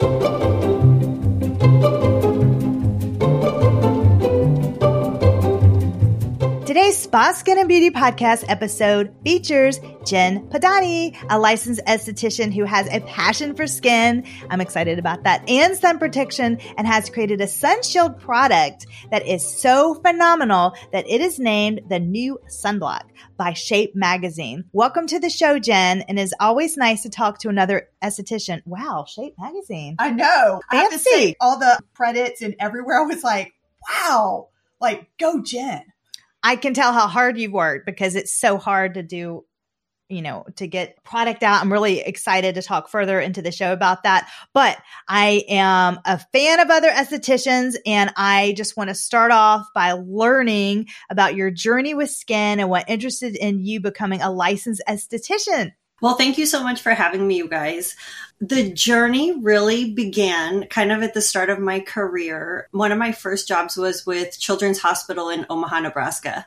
Thank you. Today's Spa Skin and Beauty Podcast episode features Jen Podany, a licensed esthetician who has a passion for skin. I'm excited about that and sun protection and has created a sun shield product that is so phenomenal that it is named the new sunblock by Shape Magazine. Welcome to the show, Jen. And it's always nice to talk to another esthetician. Wow, Shape Magazine. I know. Fancy. I have to say, all the credits and everywhere, I was like, wow, like go Jen. I can tell how hard you've worked because it's so hard to do, you know, to get product out. I'm really excited to talk further into the show about that. But I am a fan of other estheticians and I just want to start off by learning about your journey with skin and what interested in you becoming a licensed esthetician. Well, thank you so much for having me, you guys. The journey really began kind of at the start of my career. One of my first jobs was with Children's Hospital in Omaha, Nebraska.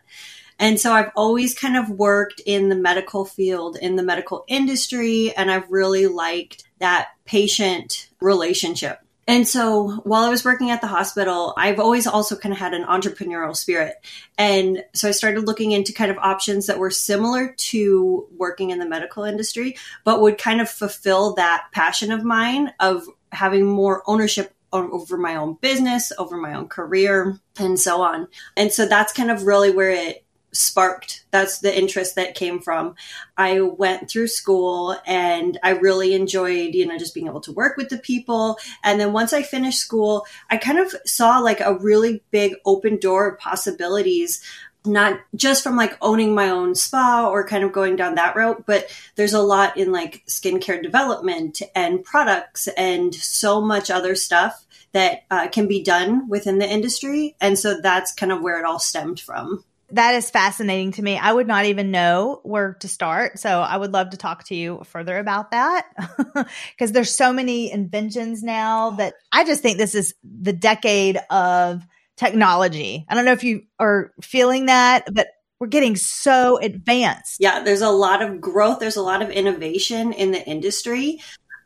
And so I've always kind of worked in the medical field, in the medical industry, and I've really liked that patient relationship. And so while I was working at the hospital, I've always also kind of had an entrepreneurial spirit. And so I started looking into kind of options that were similar to working in the medical industry, but would kind of fulfill that passion of mine of having more ownership over my own business, over my own career, and so on. And so that's kind of really where it sparked that's the interest that came from. I went through school and i really enjoyed you know just being able to work with the people. And then once i finished school i kind of saw like a really big open door of possibilities not just from like owning my own spa or kind of going down that route, but there's a lot in like skincare development and products and so much other stuff that uh, can be done within the industry. And so that's kind of where it all stemmed from that is fascinating to me. I would not even know where to start. So I would love to talk to you further about that because there's so many inventions now that I just think this is the decade of technology. I don't know if you are feeling that, but we're getting so advanced. Yeah, there's a lot of growth, there's a lot of innovation in the industry.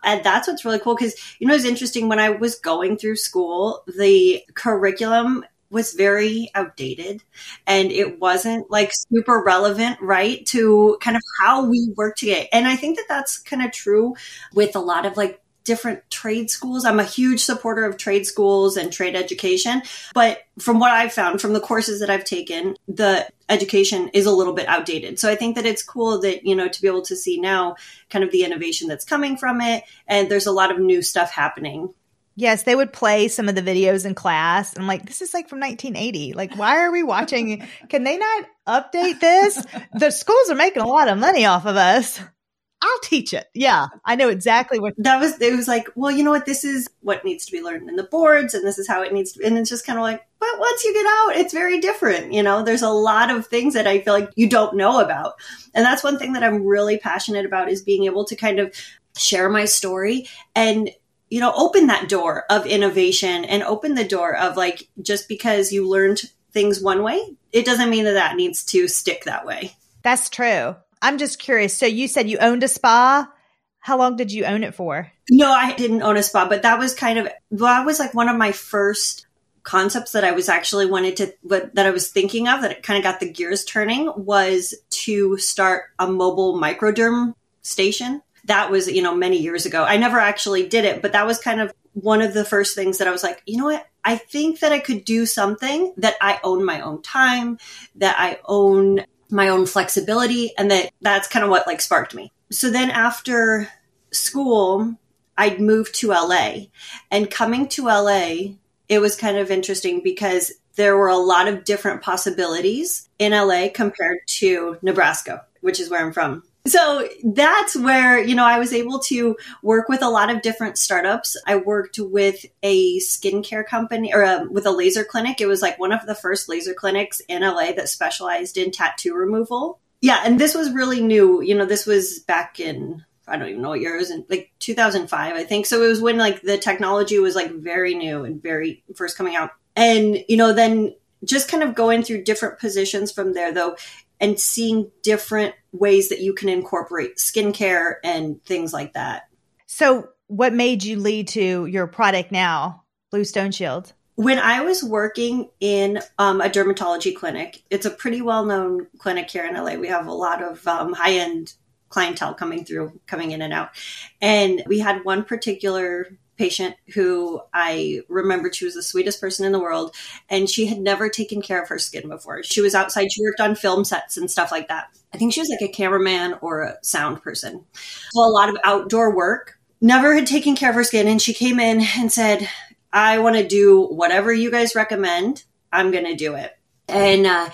And that's what's really cool because, you know, it's interesting when I was going through school, the curriculum was very outdated and it wasn't like super relevant, right? To kind of how we work today. And I think that that's kind of true with a lot of like different trade schools. I'm a huge supporter of trade schools and trade education. But from what I've found from the courses that I've taken, the education is a little bit outdated. So I think that it's cool that, you know, to be able to see now kind of the innovation that's coming from it. And there's a lot of new stuff happening Yes, they would play some of the videos in class. I'm like, this is like from 1980. Like, why are we watching? Can they not update this? the schools are making a lot of money off of us. I'll teach it. Yeah, I know exactly what that was. It was like, well, you know what? This is what needs to be learned in the boards, and this is how it needs to. Be. And it's just kind of like, but once you get out, it's very different. You know, there's a lot of things that I feel like you don't know about, and that's one thing that I'm really passionate about is being able to kind of share my story and you know, open that door of innovation and open the door of like, just because you learned things one way, it doesn't mean that that needs to stick that way. That's true. I'm just curious. So you said you owned a spa. How long did you own it for? No, I didn't own a spa, but that was kind of, well, that was like one of my first concepts that I was actually wanted to, that I was thinking of that it kind of got the gears turning was to start a mobile microderm station that was, you know, many years ago. I never actually did it, but that was kind of one of the first things that I was like, you know what? I think that I could do something that I own my own time, that I own my own flexibility, and that that's kind of what like sparked me. So then after school, I'd moved to LA. And coming to LA, it was kind of interesting because there were a lot of different possibilities in LA compared to Nebraska, which is where I'm from so that's where you know i was able to work with a lot of different startups i worked with a skincare company or um, with a laser clinic it was like one of the first laser clinics in la that specialized in tattoo removal yeah and this was really new you know this was back in I don't even know what year it was in like 2005, I think. So it was when like the technology was like very new and very first coming out. And, you know, then just kind of going through different positions from there though, and seeing different ways that you can incorporate skincare and things like that. So, what made you lead to your product now, Bluestone Shield? When I was working in um, a dermatology clinic, it's a pretty well known clinic here in LA. We have a lot of um, high end clientele coming through, coming in and out. And we had one particular patient who I remembered she was the sweetest person in the world and she had never taken care of her skin before. She was outside, she worked on film sets and stuff like that. I think she was like a cameraman or a sound person. So a lot of outdoor work. Never had taken care of her skin and she came in and said, I want to do whatever you guys recommend. I'm going to do it. And uh,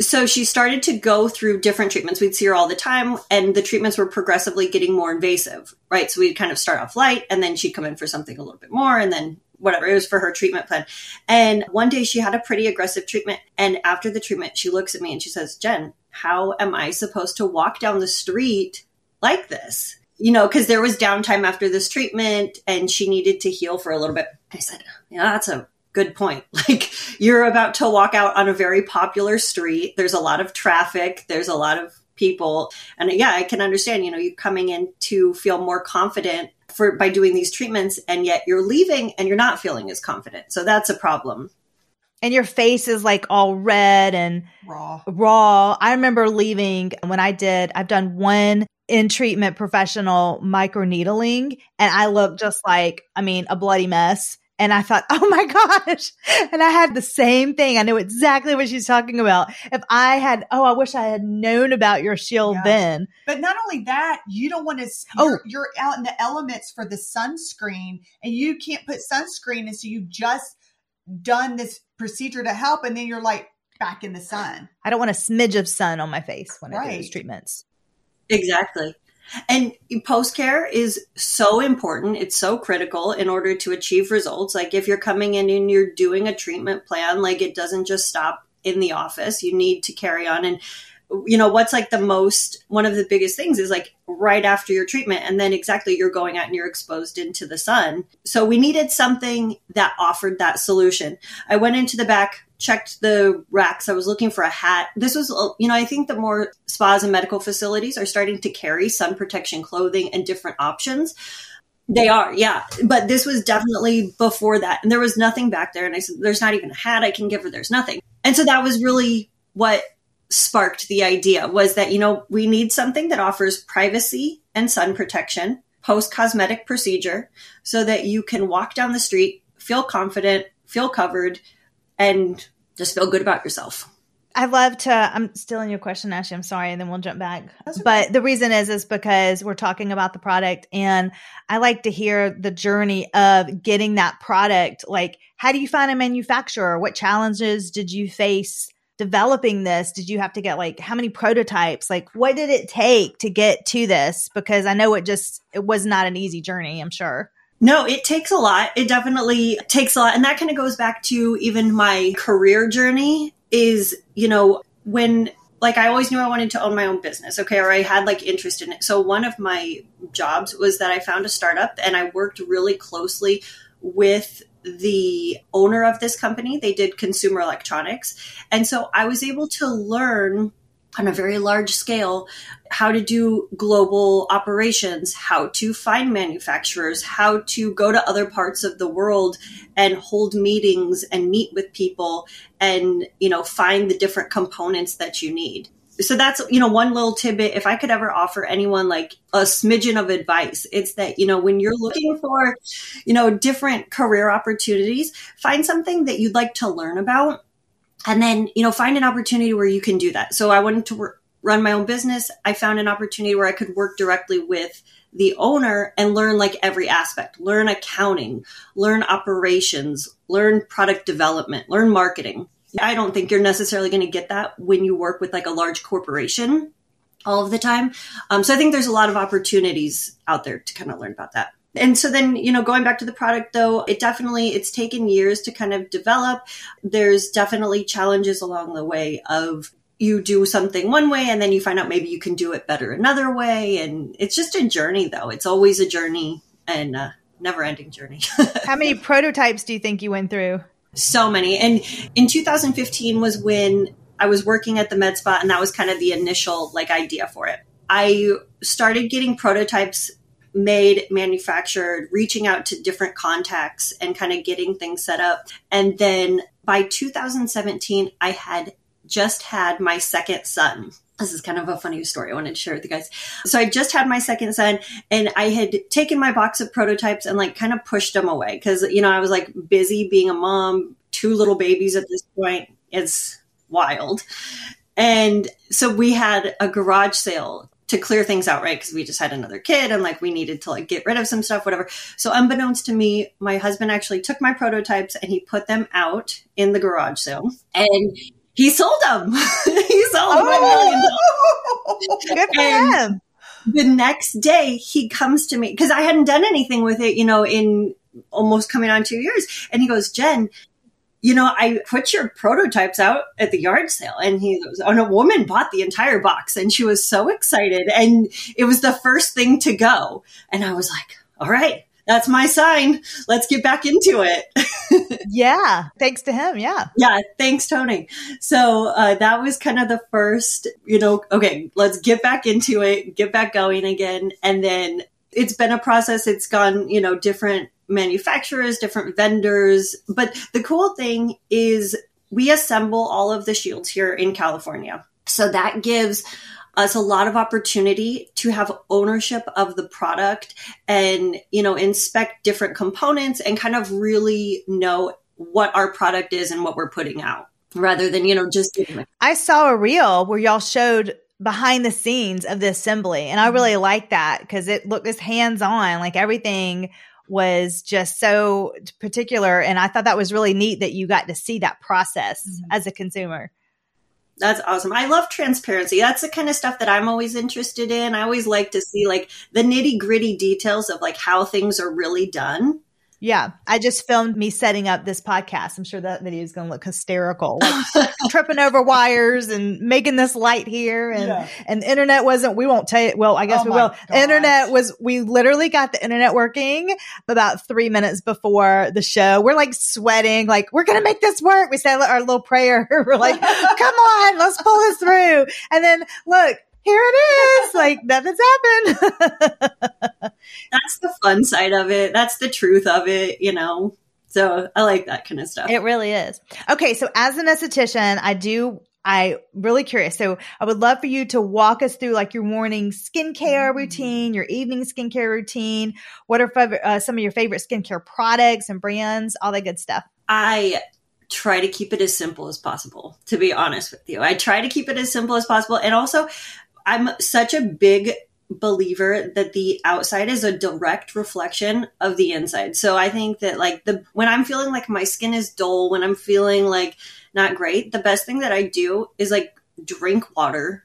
so she started to go through different treatments. We'd see her all the time, and the treatments were progressively getting more invasive, right? So we'd kind of start off light, and then she'd come in for something a little bit more, and then whatever it was for her treatment plan. And one day she had a pretty aggressive treatment. And after the treatment, she looks at me and she says, Jen, how am I supposed to walk down the street like this? You know, because there was downtime after this treatment and she needed to heal for a little bit. I said, Yeah, that's a good point. Like you're about to walk out on a very popular street. There's a lot of traffic. There's a lot of people. And yeah, I can understand, you know, you're coming in to feel more confident for by doing these treatments and yet you're leaving and you're not feeling as confident. So that's a problem. And your face is like all red and Raw. raw. I remember leaving when I did, I've done one in treatment professional microneedling and I looked just like, I mean, a bloody mess. And I thought, oh my gosh. And I had the same thing. I know exactly what she's talking about. If I had, oh, I wish I had known about your shield Yeah. then. But not only that, you don't want to. Oh. You're, you're out in the elements for the sunscreen, and you can't put sunscreen, and so you've just done this procedure to help, and then you're like back in the sun. I don't want a smidge of sun on my face when I do those Right. treatments. Exactly. And post care is so important. It's so critical in order to achieve results. Like if you're coming in and you're doing a treatment plan, like it doesn't just stop in the office. You need to carry on. And, you know, what's like the most, one of the biggest things is like right after your treatment. And then exactly you're going out and you're exposed into the sun. So we needed something that offered that solution. I went into the back, checked the racks. I was looking for a hat. This was, uh, you know, I think the more spas and medical facilities are starting to carry sun protection clothing and different options. They are, yeah. But this was definitely before that. And there was nothing back there. And I said, there's not even a hat I can give her. There's nothing. And so that was really what sparked the idea was that, you know, we need something that offers privacy and sun protection post cosmetic procedure so that you can walk down the street, feel confident, feel covered, and just feel good about yourself. I love to. I'm still in your question, Ashley. I'm sorry, and then we'll jump back. Okay. But the reason is is because we're talking about the product, and I like to hear the journey of getting that product. Like, how do you find a manufacturer? What challenges did you face developing this? Did you have to get like how many prototypes? Like, what did it take to get to this? Because I know it just it was not an easy journey. I'm sure. No, it takes a lot. It definitely takes a lot. And that kind of goes back to even my career journey is, you know, when like I always knew I wanted to own my own business, okay, or I had like interest in it. So one of my jobs was that I found a startup and I worked really closely with the owner of this company. They did consumer electronics. And so I was able to learn on a very large scale how to do global operations, how to find manufacturers, how to go to other parts of the world and hold meetings and meet with people and, you know, find the different components that you need. So that's, you know, one little tidbit. If I could ever offer anyone like a smidgen of advice, it's that, you know, when you're looking for, you know, different career opportunities, find something that you'd like to learn about and then you know find an opportunity where you can do that. So i wanted to wor- run my own business. I found an opportunity where i could work directly with the owner and learn like every aspect. Learn accounting learn operations learn product development learn marketing. I don't think you're necessarily going to get that when you work with like a large corporation all of the time. Um, so i think there's a lot of opportunities out there to kind of learn about that and so then you know going back to the product though it definitely it's taken years to kind of develop. There's definitely challenges along the way of you do something one way and then you find out maybe you can do it better another way. And it's just a journey though. It's always a journey and a never ending journey. How many prototypes do you think you went through? so many. And in 2015 was when i was working at the med spa and that was kind of the initial like idea for it. I started getting prototypes made, manufactured, reaching out to different contacts and kind of getting things set up. And then by 2017, I had just had my second son. This is kind of a funny story I wanted to share with you guys. So I just had my second son and I had taken my box of prototypes and like kind of pushed them away because, you know, I was like busy being a mom, two little babies at this point. It's wild. And so we had a garage sale to clear things out, right? Because we just had another kid and like we needed to like get rid of some stuff, whatever. So unbeknownst to me, my husband actually took my prototypes and he put them out in the garage sale and he sold them. he sold oh, dollars. Good for him. The next day he comes to me because I hadn't done anything with it, you know, in almost coming on two years. And he goes, Jen, you know, I put your prototypes out at the yard sale and he was, and a woman bought the entire box and she was so excited and it was the first thing to go. And I was like, all right, that's my sign. Let's get back into it. yeah. Thanks to him. Yeah. Yeah. Thanks, Tony. So uh, that was kind of the first, you know, okay, let's get back into it, get back going again. And then it's been a process. It's gone, you know, different manufacturers, different vendors. But the cool thing is we assemble all of the shields here in California. So that gives us a lot of opportunity to have ownership of the product and, you know, inspect different components and kind of really know what our product is and what we're putting out rather than, you know, just. I saw a reel where y'all showed behind the scenes of the assembly and I really like that because it looked as hands on, like everything was just so particular. And I thought that was really neat that you got to see that process mm-hmm. as a consumer. That's awesome. I love transparency. That's the kind of stuff that I'm always interested in. I always like to see like the nitty gritty details of like how things are really done. Yeah, I just filmed me setting up this podcast. I'm sure that video is going to look hysterical, like tripping over wires and making this light here, and yeah. and the internet wasn't. We won't tell you. Well, I guess oh we will. Gosh. Internet was. We literally got the internet working about three minutes before the show. We're like sweating, like we're going to make this work. We said our little prayer. we're like, come on, let's pull this through. And then look, here it is. like nothing's happened. That's the fun side of it. That's the truth of it, you know. So I like that kind of stuff. It really is. Okay, so as an esthetician, I do I really curious. So I would love for you to walk us through like your morning skincare routine, your evening skincare routine. What are uh, some of your favorite skincare products and brands, all that good stuff? I try to keep it as simple as possible, to be honest with you. I try to keep it as simple as possible. And also, I'm such a big believer that the outside is a direct reflection of the inside. So I think that like the when I'm feeling like my skin is dull, when I'm feeling like not great, the best thing that I do is like drink water,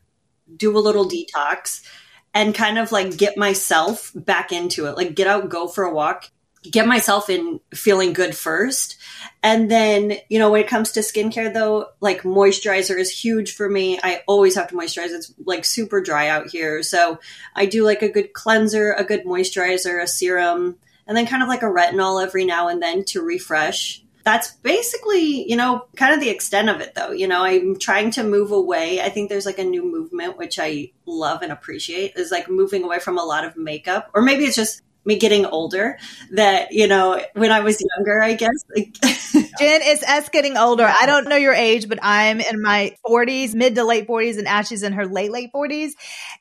do a little detox and kind of like get myself back into it. Like get out, go for a walk, get myself in feeling good first and then, you know, when it comes to skincare though, like moisturizer is huge for me. I always have to moisturize. It's like super dry out here. So I do like a good cleanser, a good moisturizer, a serum, and then kind of like a retinol every now and then to refresh. That's basically, you know, kind of the extent of it though. You know, I'm trying to move away. I think there's like a new movement, which I love and appreciate, is like moving away from a lot of makeup. Or maybe it's just me getting older that you know when i was younger i guess like jen it's us getting older. I don't know your age but i'm in my 40s mid to late 40s and ashley's in her late late 40s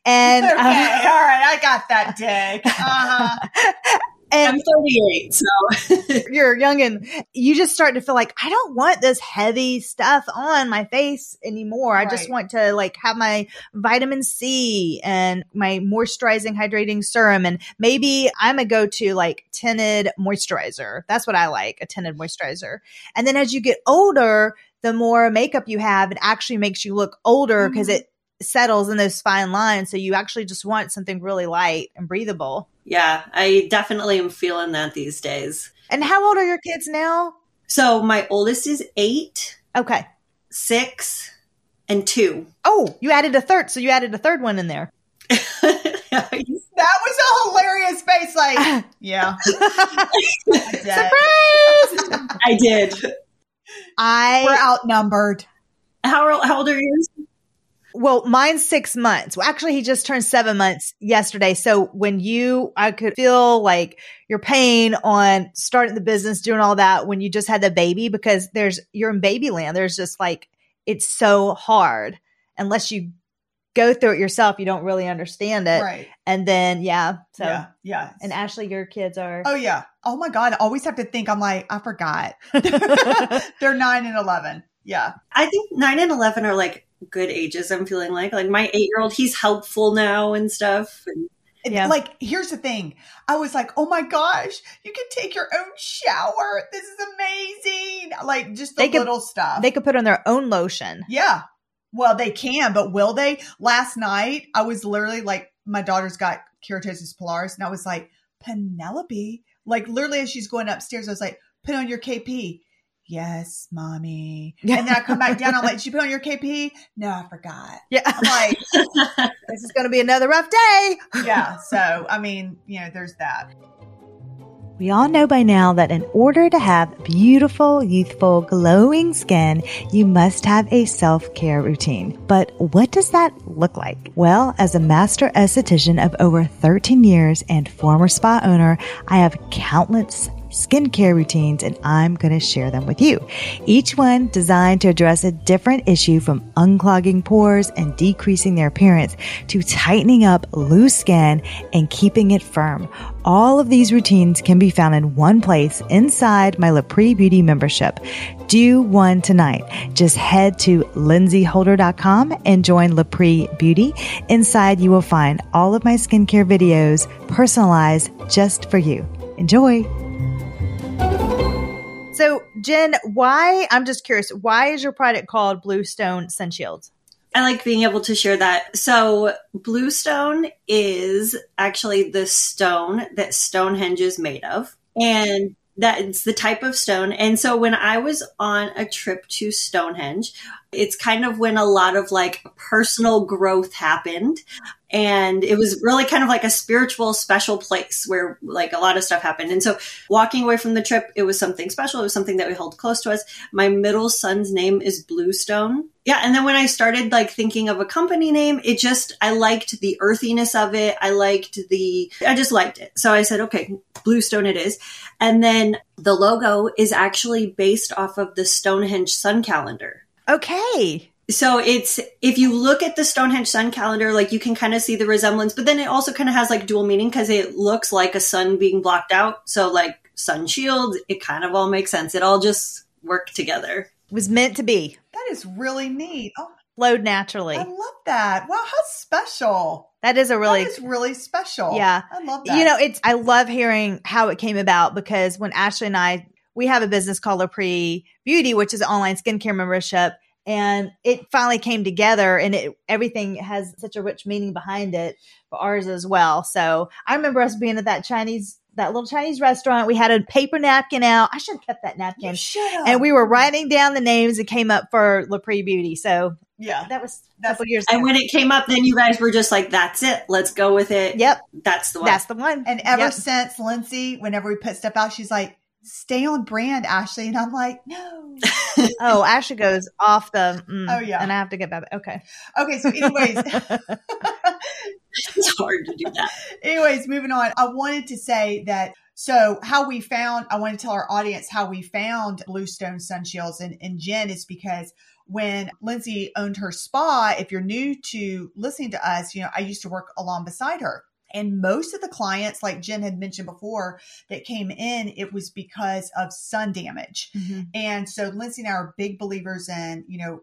and okay, uh, all right i got that dick. Uh-huh. And I'm 38, so you're young and you just start to feel like I don't want this heavy stuff on my face anymore. Right. I just want to like have my vitamin C and my moisturizing hydrating serum and maybe I'm a go to like tinted moisturizer. That's what I like, a tinted moisturizer. And then as you get older, the more makeup you have, it actually makes you look older because mm-hmm. it settles in those fine lines. So you actually just want something really light and breathable. Yeah, I definitely am feeling that these days. And how old are your kids now? So my oldest is eight. Okay. Six and two. Oh, you added a third. So you added a third one in there. that was a hilarious face. Like, yeah. Surprise! I did. I we're outnumbered. How how old are yours? Well, mine's six months. Well, actually, he just turned seven months yesterday. So when you, I could feel like your pain on starting the business, doing all that when you just had the baby, because there's, you're in baby land. There's just like, it's so hard unless you go through it yourself. You don't really understand it. Right. And then, yeah. So, yeah. Yeah. and Ashley, your kids are. Oh yeah. Oh my God. I always have to think. I'm like, I forgot. They're nine and 11. Yeah. I think nine and 11 are like good ages. I'm feeling like, like my eight year old, he's helpful now and stuff. And Yeah. Like, here's the thing. I was like, oh my gosh, you can take your own shower. This is amazing. Like, just the They could- little stuff. they could put on their own lotion. yeah. Well, they can, but will they? Last night, I was literally like, my daughter's got keratosis pilaris, and I was like, Penelope, like, literally, as she's going upstairs, I was like, put on your KP. Yes, mommy. And then I come back down. I'm like, did you put on your KP? No, I forgot. Yeah. I'm like, this is going to be another rough day. yeah. So, I mean, you know, there's that. We all know by now that in order to have beautiful, youthful, glowing skin, you must have a self care routine. But what does that look like? Well, as a master esthetician of over 13 years and former spa owner, I have countless skincare routines and I'm going to share them with you. Each one designed to address a different issue from unclogging pores and decreasing their appearance to tightening up loose skin and keeping it firm. All of these routines can be found in one place inside my Lapree Beauty membership. Do one tonight. Just head to lindsayholder.com and join Lapree Beauty. Inside, you will find all of my skincare videos personalized just for you. Enjoy. So, Jen, why? I'm just curious. Why is your product called Bluestone Sun Shield? I like being able to share that. So, bluestone is actually the stone that Stonehenge is made of. And that's the type of stone. And so, when I was on a trip to Stonehenge, it's kind of when a lot of like personal growth happened. And it was really kind of like a spiritual, special place where like a lot of stuff happened. And so, walking away from the trip, it was something special. It was something that we hold close to us. My middle son's name is Bluestone. Yeah. And then when I started like thinking of a company name, it just, I liked the earthiness of it. I liked the, I just liked it. So I said, okay, Bluestone it is. And then the logo is actually based off of the Stonehenge sun calendar. Okay. So it's if you look at the Stonehenge sun calendar, like you can kind of see the resemblance, but then it also kind of has like dual meaning because it looks like a sun being blocked out. So like sun shield, it kind of all makes sense. It all just worked together. was meant to be. That is really neat. Oh, Flowed naturally. I love that. Wow, how special. That is a really that is really special. Yeah. I love that. You know, it's I love hearing how it came about because when Ashley and I we have a business called Lapree Beauty, which is an online skincare membership, and it finally came together and it everything has such a rich meaning behind it for ours as well. So I remember us being at that Chinese that little Chinese restaurant. We had a paper napkin out. I should have kept that napkin. you should. And we were writing down the names that came up for Lapree Beauty. So yeah. that was a That's- couple years ago. And when it came up, then you guys were just like, that's it. Let's go with it. yep, That's the one. that's the one. And ever Yep. since Lindsay, whenever we put stuff out, she's like, stay on brand, Ashley. And I'm like, no. Oh, Ashley goes off the. mm, Oh, yeah. and I have to get back. Okay. Okay. So, anyways, it's hard to do that. anyways, moving on. I wanted to say that. So, how we found, I want to tell our audience how we found Bluestone Sun Shields. And, and Jen is because when Lindsay owned her spa, if you're new to listening to us, you know, I used to work along beside her. And most of the clients, like Jen had mentioned before, that came in, it was because of sun damage. Mm-hmm. And so Lindsay and I are big believers in, you know,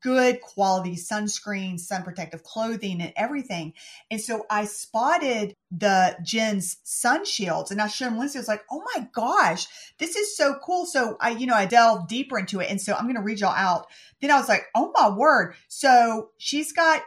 good quality sunscreen, sun protective clothing, and everything. And so I spotted the Jen's sun shields and I showed them Lindsay. I was like, oh my gosh, this is so cool. So I, you know, I delved deeper into it. And so I'm going to read y'all out. Then I was like, oh my word. So she's got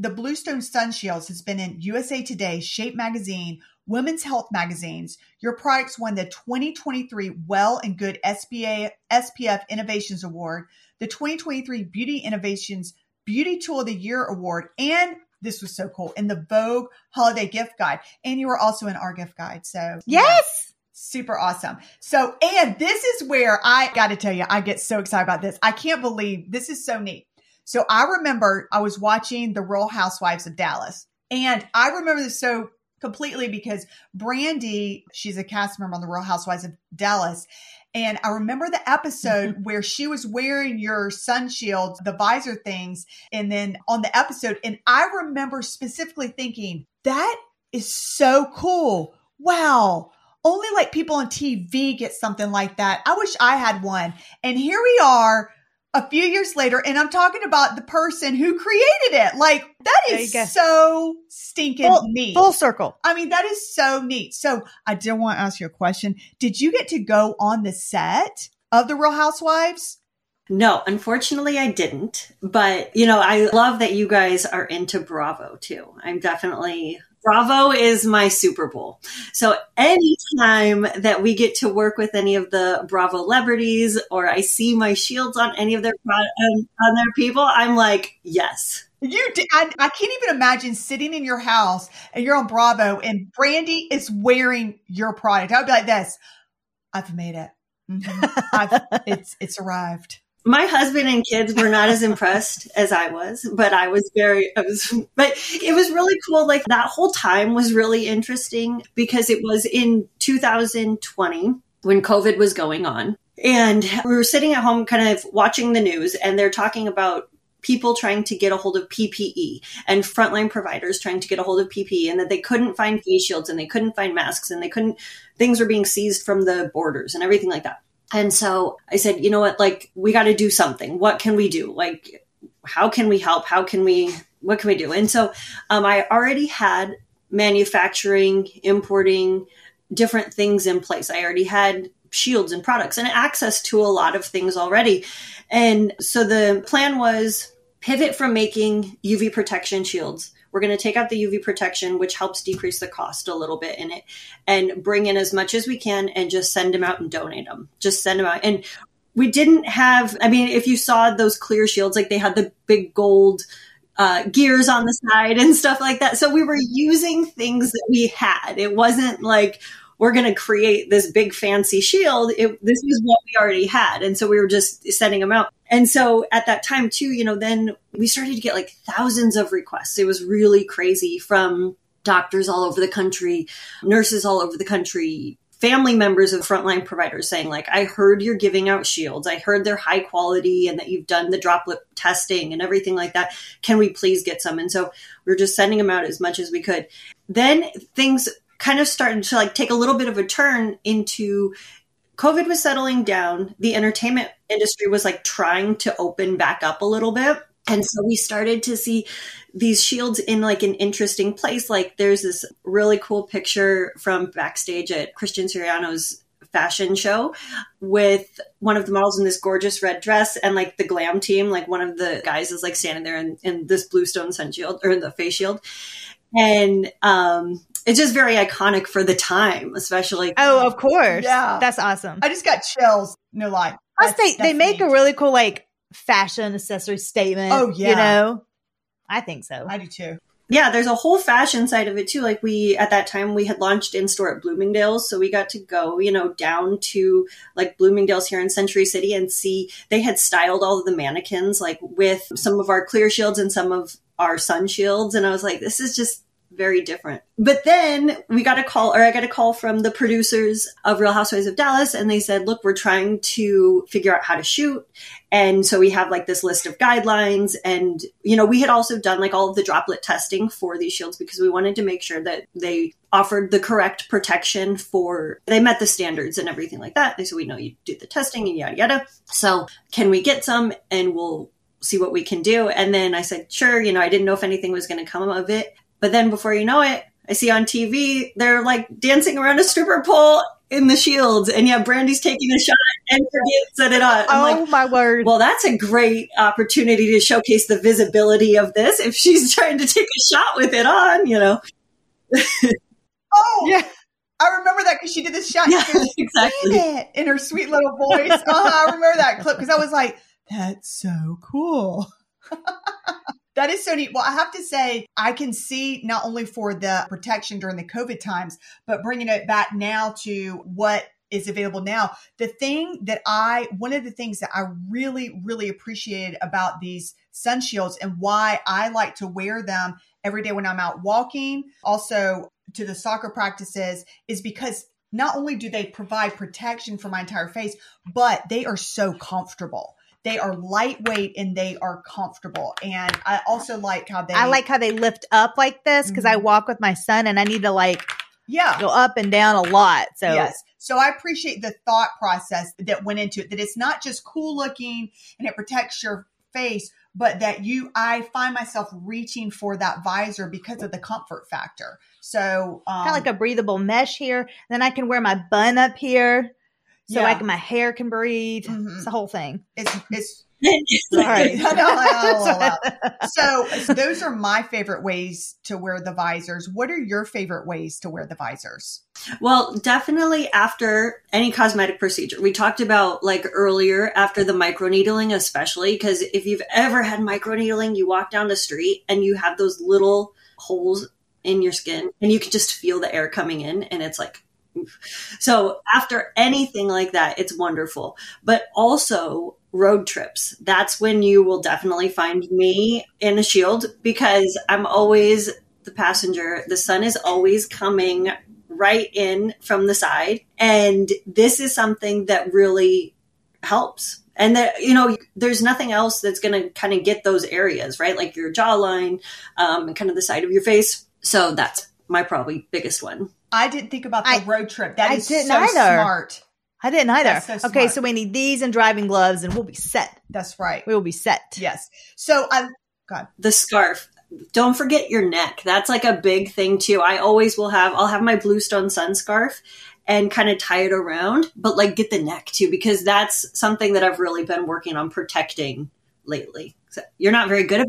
the Bluestone Sun Shields has been in USA Today, Shape Magazine, Women's Health magazines. Your products won the 2023 Well and Good SBA SPF Innovations Award, the 2023 Beauty Innovations Beauty Tool of the Year Award, and this was so cool in the Vogue Holiday Gift Guide. And you were also in our gift guide. So Yes. super awesome. So, and this is where I got to tell you, I get so excited about this. I can't believe this is so neat. So I remember I was watching The Real Housewives of Dallas. And I remember this so completely because Brandi, she's a cast member on The Real Housewives of Dallas. And I remember the episode mm-hmm. where she was wearing your sun shield, the visor things, and then on the episode. And I remember specifically thinking, that is so cool. Wow. Only like people on TV get something like that. I wish I had one. And here we are a few years later, and I'm talking about the person who created it. Like that is so stinking full, neat. Full circle. I mean, that is so neat. So I did want to ask you a question. Did you get to go on the set of the Real Housewives? No, unfortunately, I didn't. But, you know, I love that you guys are into Bravo too. I'm definitely Bravo is my Super Bowl. So anytime that we get to work with any of the Bravo celebrities or I see my shields on any of their on, on their people, I'm like, yes. You, I, I can't even imagine sitting in your house and you're on Bravo and Brandi is wearing your product. I would be like this. I've made it. Mm-hmm. it's it's arrived my husband and kids were not as impressed as I was, but I was very, I was, but it was really cool. Like that whole time was really interesting because it was in 2020 when COVID was going on. And we were sitting at home kind of watching the news and they're talking about people trying to get a hold of PPE and frontline providers trying to get a hold of PPE and that they couldn't find face shields and they couldn't find masks and they couldn't, things were being seized from the borders and everything like that. And so I said, you know what, like, we got to do something. What can we do? Like, how can we help? How can we, what can we do? And so um, I already had manufacturing, importing different things in place. I already had shields and products and access to a lot of things already. And so the plan was pivot from making UV protection shields we're going to take out the UV protection, which helps decrease the cost a little bit in it, and bring in as much as we can and just send them out and donate them. Just send them out. And we didn't have, I mean, if you saw those clear shields, like they had the big gold uh, gears on the side and stuff like that. So we were using things that we had. It wasn't like, we're going to create this big fancy shield. It, this was what we already had. And so we were just sending them out. And so at that time too, you know, then we started to get like thousands of requests. It was really crazy from doctors all over the country, nurses all over the country, family members of frontline providers saying like i heard you're giving out shields i heard they're high quality and that you've done the droplet testing and everything like that can we please get some and so we are just sending them out as much as we could then things kind of starting to like take a little bit of a turn into COVID was settling down. The entertainment industry was like trying to open back up a little bit. And so we started to see these shields in like an interesting place. Like there's this really cool picture from backstage at Christian Siriano's fashion show with one of the models in this gorgeous red dress and like the glam team, like one of the guys is like standing there in, in this bluestone sun shield or in the face shield. And um it's just very iconic for the time, especially. Oh, of course. Yeah. That's awesome. I just got chills. No lie. Plus, they, they make neat. a really cool, like, fashion accessory statement. Oh, yeah. You know? I think so. I do too. Yeah, there's a whole fashion side of it too. Like we at that time we had launched in store at Bloomingdale's, so we got to go, you know, down to like Bloomingdale's here in Century City and see they had styled all of the mannequins like with some of our clear shields and some of our sun shields and I was like this is just very different. But then we got a call, or I got a call from the producers of Real Housewives of Dallas, and they said, look, we're trying to figure out how to shoot. And so we have like this list of guidelines. And, you know, we had also done like all of the droplet testing for these shields because we wanted to make sure that they offered the correct protection for, they met the standards and everything like that. They said, we know you do the testing and yada, yada. So can we get some? And we'll see what we can do. And then I said, sure, you know, I didn't know if anything was going to come of it. But then before you know it, I see on TV they're like dancing around a stripper pole in the shields, and yeah, Brandi's taking a shot and forgets set it on. I'm oh like, my word! Well, that's a great opportunity to showcase the visibility of this. If she's trying to take a shot with it on, you know. oh yeah. I remember that because she did this shot. Yeah, exactly. in her sweet little voice. uh, I remember that clip because I was like, "That's so cool." That is so neat. Well, I have to say, I can see not only for the protection during the COVID times, but bringing it back now to what is available now. The thing that I, one of the things that I really, really appreciated about these sun shields and why I like to wear them every day when I'm out walking, also to the soccer practices, is because not only do they provide protection for my entire face, but they are so comfortable. They are lightweight and they are comfortable. And I also like how they I like how they lift up like this because I Mhm. walk with my son and I need to like yeah. go up and down a lot. So Yes. So I appreciate the thought process that went into it, that it's not just cool looking and it protects your face, but that you, I find myself reaching for that visor because of the comfort factor. So, um, kind of like a breathable mesh here. Then I can wear my bun up here. So Yeah. like my hair can breathe. Mhm. It's the whole thing. it's, it's, Sorry. I know, I know, I know. so, so those are my favorite ways to wear the visors. What are your favorite ways to wear the visors? Well, definitely after any cosmetic procedure. We talked about like earlier after the microneedling, especially because if you've ever had microneedling, you walk down the street and you have those little holes in your skin and you can just feel the air coming in and it's like, oof. So after anything like that, it's wonderful. But also road trips. That's when you will definitely find me in a shield because I'm always the passenger. The sun is always coming right in from the side. And this is something that really helps. And that, you know, there's nothing else that's going to kind of get those areas, right? Like your jawline um, and kind of the side of your face. So that's my probably biggest one. I didn't think about the I- road trip. That I is didn't so either. smart. I didn't either. That's so okay, smart. so we need these and driving gloves and we'll be set. That's right. We will be set. Yes. So I, God, the scarf. Don't forget your neck. That's like a big thing too. I always will have, I'll have my Bluestone sun scarf and kind of tie it around, but like get the neck too, because that's something that I've really been working on protecting lately. So you're not very good about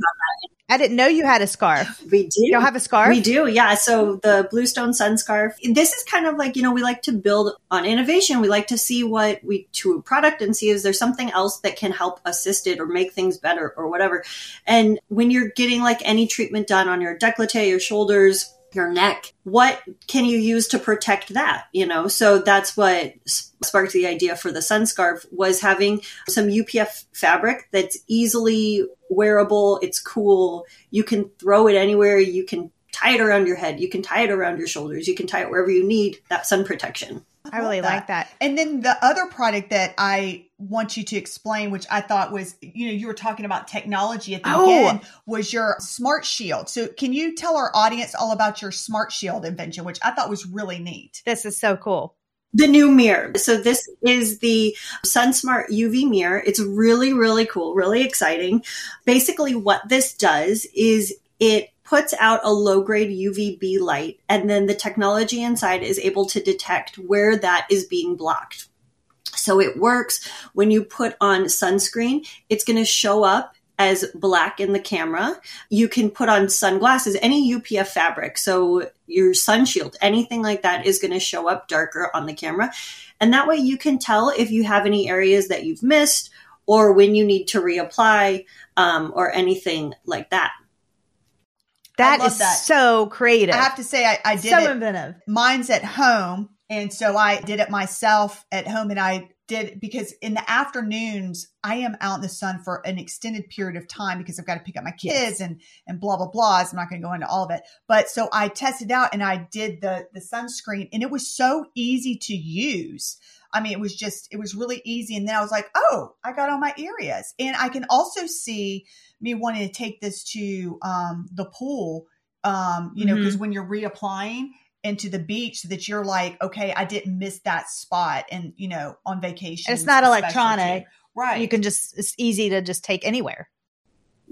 I didn't know you had a scarf. We do. You have a scarf? We do, yeah. So the Bluestone Sun Scarf. This is kind of like you know we like to build on innovation. We like to see what we to a product and see is there something else that can help assist it or make things better or whatever. And when you're getting like any treatment done on your décolleté, your shoulders, your neck, what can you use to protect that? You know, so that's what sparked the idea for the sun scarf was having some UPF fabric that's easily wearable. It's cool. You can throw it anywhere. You can tie it around your head. You can tie it around your shoulders. You can tie it wherever you need that sun protection. I really love like that. And then the other product that I want you to explain, which I thought was, you know, you were talking about technology at the Oh. beginning, was your Smart Shield. So can you tell our audience all about your Smart Shield invention, which I thought was really neat? This is so cool. The new mirror. So this is the SunSmart UV mirror. It's really, really cool, really exciting. Basically what this does is it puts out a low grade UVB light and then the technology inside is able to detect where that is being blocked. So it works when you put on sunscreen, it's going to show up as black in the camera. You can put on sunglasses, any UPF fabric. So your sun shield, anything like that is going to show up darker on the camera. And that way you can tell if you have any areas that you've missed or when you need to reapply um, or anything like that. That is that. so creative. I have to say, I, I did so it. inventive. Mine's at home. And so I did it myself at home and I did because in the afternoons I am out in the sun for an extended period of time because I've got to pick up my kids and and blah blah blah. I'm not going to go into all of it. But so I tested out and I did the the sunscreen and it was so easy to use. I mean, it was just it was really easy and then I was like, "Oh, I got all my areas." And I can also see me wanting to take this to um the pool um you know Mhm. because when you're reapplying into the beach so that you're like, okay, I didn't miss that spot and you know, on vacation. It's not electronic. Right. You can just, it's easy to just take anywhere.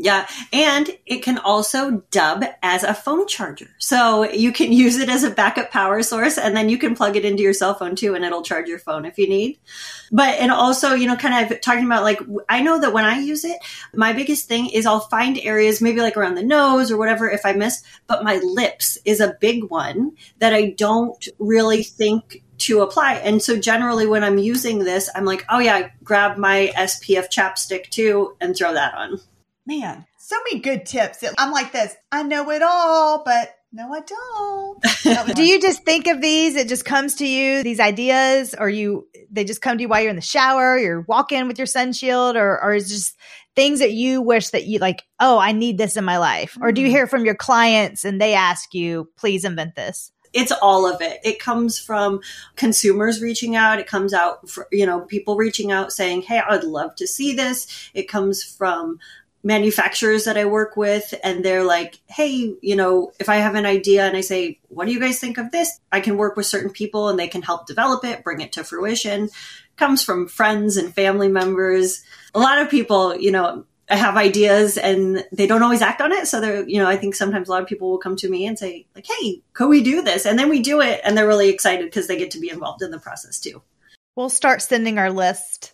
Yeah. And it can also dub as a phone charger. So you can use it as a backup power source and then you can plug it into your cell phone too and it'll charge your phone if you need. But, and also, you know, kind of talking about like, I know that when I use it, my biggest thing is I'll find areas maybe like around the nose or whatever if I miss, but my lips is a big one that I don't really think to apply. And so generally when I'm using this, I'm like, oh yeah, grab my SPF chapstick too and throw that on. Man, so many good tips. I'm like this. I know it all, but No, I don't. Do you just think of these? It just comes to you, these ideas, or you they just come to you while you're in the shower, you're walking with your sun shield, or or is just things that you wish that you like, oh, I need this in my life? Or do you Mm. hear from your clients and they ask you, please invent this? it's all of it. It comes from consumers reaching out. It comes out, for, you know, people reaching out saying, "Hey, I'd love to see this." It comes from manufacturers that I work with, and they're like, "Hey, you know, if I have an idea and I say, what do you guys think of this?" I can work with certain people, and they can help develop it, bring it to fruition. comes from friends and family members. A lot of people, you know, have ideas and they don't always act on it. So they're, you know, I think sometimes a lot of people will come to me and say, like, hey, could we do this? And then we do it and they're really excited because they get to be involved in the process too. We'll start sending our list.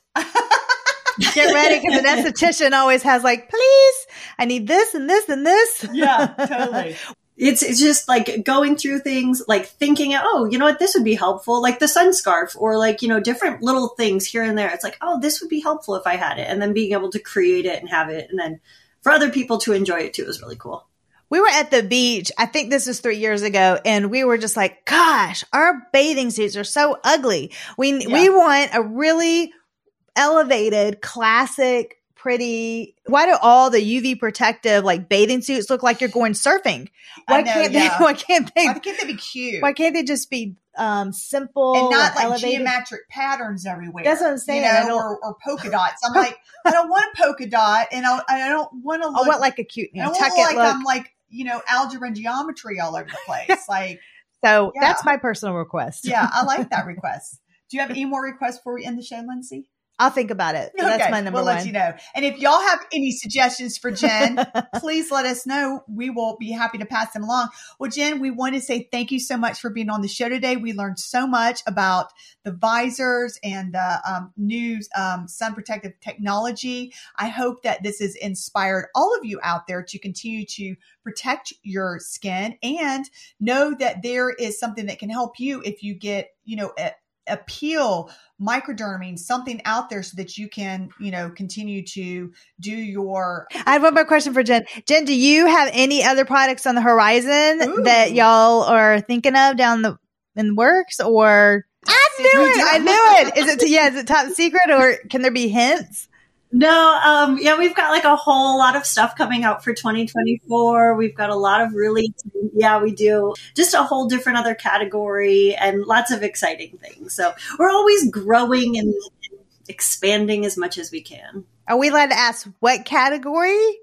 Get ready because an esthetician always has like, please, I need this and this and this. yeah, totally. It's it's just like going through things, like thinking, oh, you know what, this would be helpful, like the sun scarf, or like you know different little things here and there. It's like, oh, this would be helpful if I had it, and then being able to create it and have it, and then for other people to enjoy it too is really cool. We were at the beach. I think this was three years ago, and we were just like, "Gosh, our bathing suits are so ugly. We Yeah. we want a really elevated, classic, pretty. Why do all the UV protective like bathing suits look like you're going surfing? Why know, can't yeah. they? Why can't they? Why can't they be cute? Why can't they just be um simple and not like elevated? geometric patterns everywhere. That's what I'm saying. You I know, don't- or, or polka dots. I'm like, I don't want a polka dot, and I, I don't want to I look want like a cute, you I know, don't tuck want like look. I'm like you know algebra and geometry all over the place. like, so yeah. that's my personal request. yeah, I like that request. Do you have any more requests before we end the show, Lindsay? I'll think about it. But That's my number we'll one. let you know. And if y'all have any suggestions for Jen, please let us know. We will be happy to pass them along. Well, Jen, we want to say thank you so much for being on the show today. We learned so much about the visors and the um, new um, sun protective technology. I hope that this has inspired all of you out there to continue to protect your skin and know that there is something that can help you if you get, you know, a, a peel microderming something out there so that you can you know continue to do your I have one more question for Jen. Jen, do you have any other products on the horizon Ooh. that y'all are thinking of down the in the works or I knew it. I knew it. Is it yeah, is it top secret or can there be hints? No, um, yeah, we've got like a whole lot of stuff coming out for 2024. We've got a lot of really, yeah, we do just a whole different other category and lots of exciting things. So we're always growing and expanding as much as we can. Are we allowed to ask what category?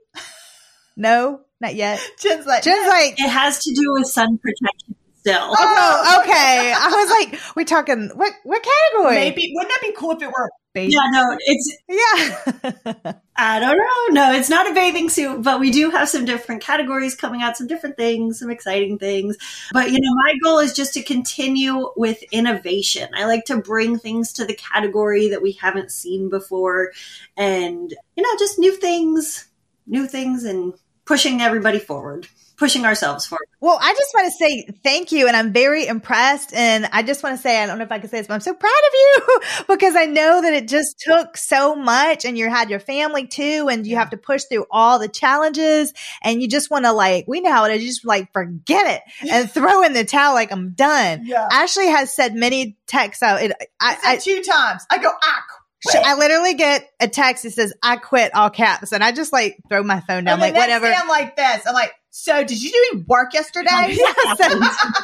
No, not yet. Jen's like Jen's like, It has to do with sun protection still. oh, okay. I was like, we're talking what what category? maybe wouldn't that be cool if it were a baby. Yeah, no, it's, Yeah. I don't know. No, it's not a bathing suit, but we do have some different categories coming out, some different things, some exciting things. But, you know, my goal is just to continue with innovation. I like to bring things to the category that we haven't seen before and, you know, just new things, new things and pushing everybody forward, pushing ourselves forward. Well, I just want to say thank you, and I'm very impressed. And I just want to say, I don't know if I can say this, but I'm so proud of you because I know that it just took so much, and you had your family too, and you have to push through all the challenges, and you just want to like, we know how it is, you just like forget it and throw in the towel, like I'm done. yeah Ashley has said many texts out. It, I, I two times I go ah Sh- I literally get a text that says "I quit" all caps, and I just like throw my phone down, and the like whatever. I'm like this I'm like so did you do any work yesterday Yes.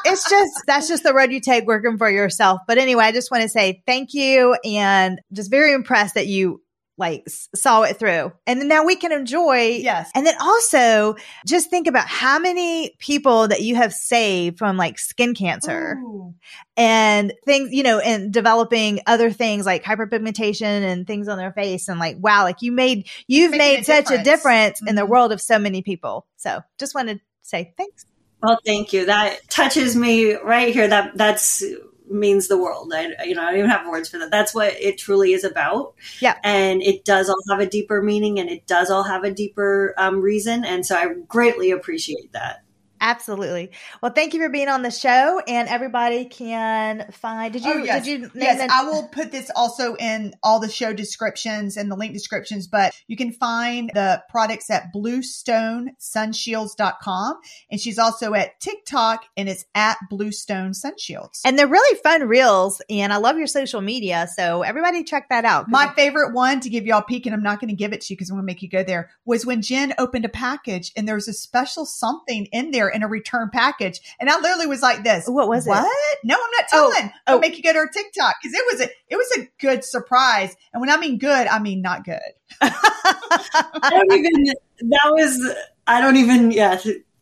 it's just that's just the road you take working for yourself. But anyway, I just want to say thank you and just very impressed that you like saw it through. And then now we can enjoy. yes And then also just think about how many people that you have saved from like skin cancer Ooh. and things, you know, and developing other things like hyperpigmentation and things on their face. And like, wow, like you made, you've Making made a such a difference. difference in the Mhm. world of so many people. So just wanted to say thanks. Well, thank you. That touches me right here. That that's means the world. I you know I don't even have words for that. That's what it truly is about. Yeah. and it does all have a deeper meaning, and it does all have a deeper um, reason. And so I greatly appreciate that. Absolutely. Well, thank you for being on the show, and everybody can find. Did you? Oh, yes. Did you? Yes, the- I will put this also in all the show descriptions and the link descriptions, but you can find the products at bluestonesunshields.com. And she's also at TikTok and it's at Bluestone Sunshields. And they're really fun reels, and I love your social media. So everybody check that out. My favorite one to give y'all a peek, and I'm not going to give it to you because I'm going to make you go there, was when Jen opened a package and there was a special something in there in a return package. And I literally was like this. What was it? What? No, I'm not Oh, telling. oh. I'll make you go to her TikTok because it was a it was a good surprise. And when I mean good, I mean not good. I don't even, that was, I don't even, yeah.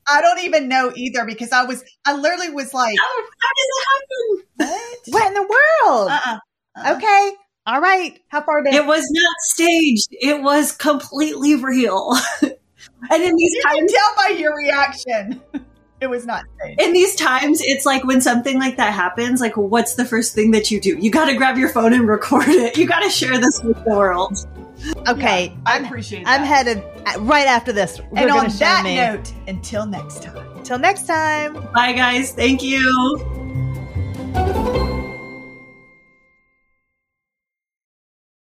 I don't even know either because I was I literally was like, oh, How, how does it happen? what? what in the world? Uh-uh. Uh-uh. Okay. All right. How far down? It was not staged. It was completely real. and in these You can times, tell by your reaction. it was not safe. in these times, it's like when something like that happens, like what's the first thing that you do? You got to grab your phone and record it. You got to share this with the world. okay. Yeah, I I'm appreciate that. I'm headed uh, right after this. We're and on that me. note, until next time. Till next time. Bye, guys. Thank you.